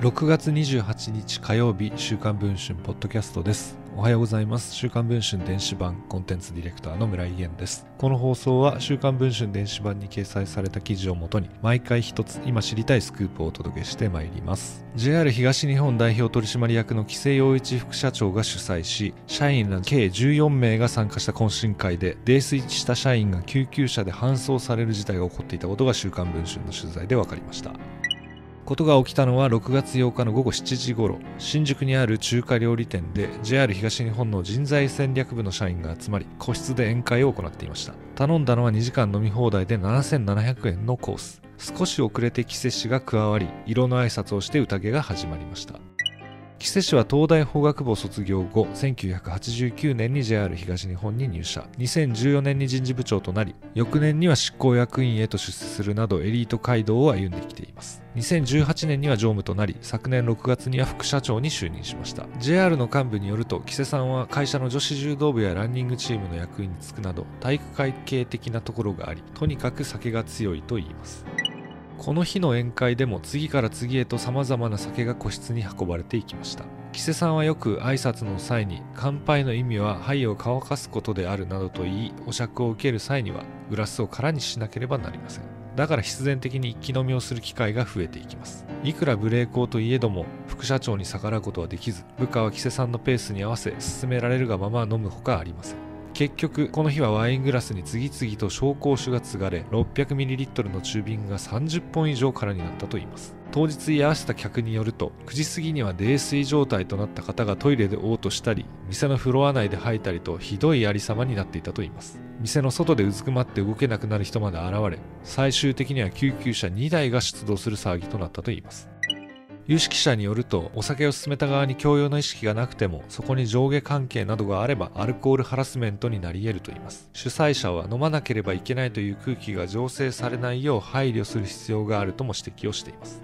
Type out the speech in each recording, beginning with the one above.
6月28日火曜日週刊文春ポッドキャストです。おはようございます。週刊文春電子版コンテンツディレクターの村井源です。この放送は週刊文春電子版に掲載された記事をもとに毎回一つ今知りたいスクープをお届けしてまいります。JR 東日本代表取締役の規制陽一副社長が主催し社員ら計14名が参加した懇親会で泥酔した社員が救急車で搬送される事態が起こっていたことが週刊文春の取材で分かりました。ことが起きたのは6月8日の午後7時ごろ新宿にある中華料理店で JR 東日本の人材戦略部の社員が集まり個室で宴会を行っていました。頼んだのは2時間飲み放題で7700円のコース。少し遅れて季節氏が加わり色の挨拶をして宴が始まりました。木瀬氏は東大法学部を卒業後1989年に JR 東日本に入社。2014年に人事部長となり翌年には執行役員へと出世するなどエリート街道を歩んできています。2018年には常務となり昨年6月には副社長に就任しました。JR の幹部によると木瀬さんは会社の女子柔道部やランニングチームの役員に就くなど体育会系的なところがありとにかく酒が強いと言います。この日の宴会でも次から次へと様々な酒が個室に運ばれていきました。木瀬さんはよく挨拶の際に乾杯の意味は杯を乾かすことであるなどと言いお酌を受ける際にはグラスを空にしなければなりません。だから必然的に一気飲みをする機会が増えていきます。いくら無礼講といえども副社長に逆らうことはできず部下は木瀬さんのペースに合わせ進められるがまま飲むほかありません。結局この日はワイングラスに次々と紹興酒が継がれ 600ml の中瓶が30本以上空になったといいます。当日居合わせた客によると9時過ぎには泥酔状態となった方がトイレで嘔吐したり店のフロア内で吐いたりとひどいありさまになっていたといいます。店の外でうずくまって動けなくなる人まで現れ最終的には救急車2台が出動する騒ぎとなったといいます。有識者によるとお酒を勧めた側に強要の意識がなくてもそこに上下関係などがあればアルコールハラスメントになり得ると言います。主催者は飲まなければいけないという空気が醸成されないよう配慮する必要があるとも指摘をしています。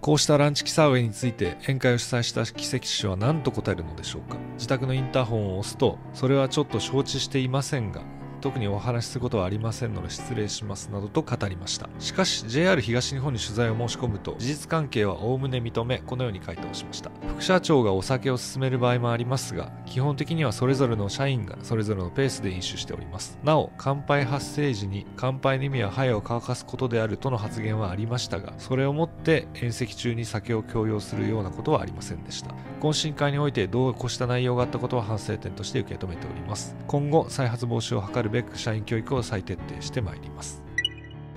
こうしたランチキ騒ぎについて宴会を主催した奇跡氏は何と答えるのでしょうか。自宅のインターホンを押すとそれはちょっと承知していませんが特にお話しすることはありませんので失礼しますなどと語りました。しかし JR 東日本に取材を申し込むと事実関係は概ね認めこのように回答しました。副社長がお酒を勧める場合もありますが基本的にはそれぞれの社員がそれぞれのペースで飲酒しております。なお乾杯発生時に乾杯の意味はハイを乾かすことであるとの発言はありましたがそれをもって宴席中に酒を強要するようなことはありませんでした。懇親会においてどうこうした内容があったことは反省点として受け止めております。今後再発防止を図るべく社員教育を再徹底してまいります。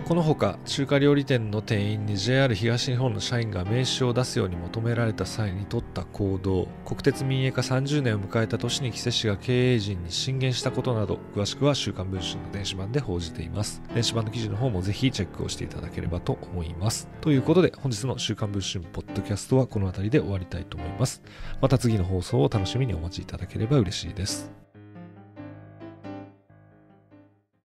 このほか中華料理店の店員に JR 東日本の社員が名刺を出すように求められた際に取った行動国鉄民営化30年を迎えた年に木瀬氏が経営陣に進言したことなど詳しくは週刊文春の電子版で報じています。電子版の記事の方もぜひチェックをしていただければと思います。ということで本日の週刊文春ポッドキャストはこの辺りで終わりたいと思います。また次の放送を楽しみにお待ちいただければ嬉しいです。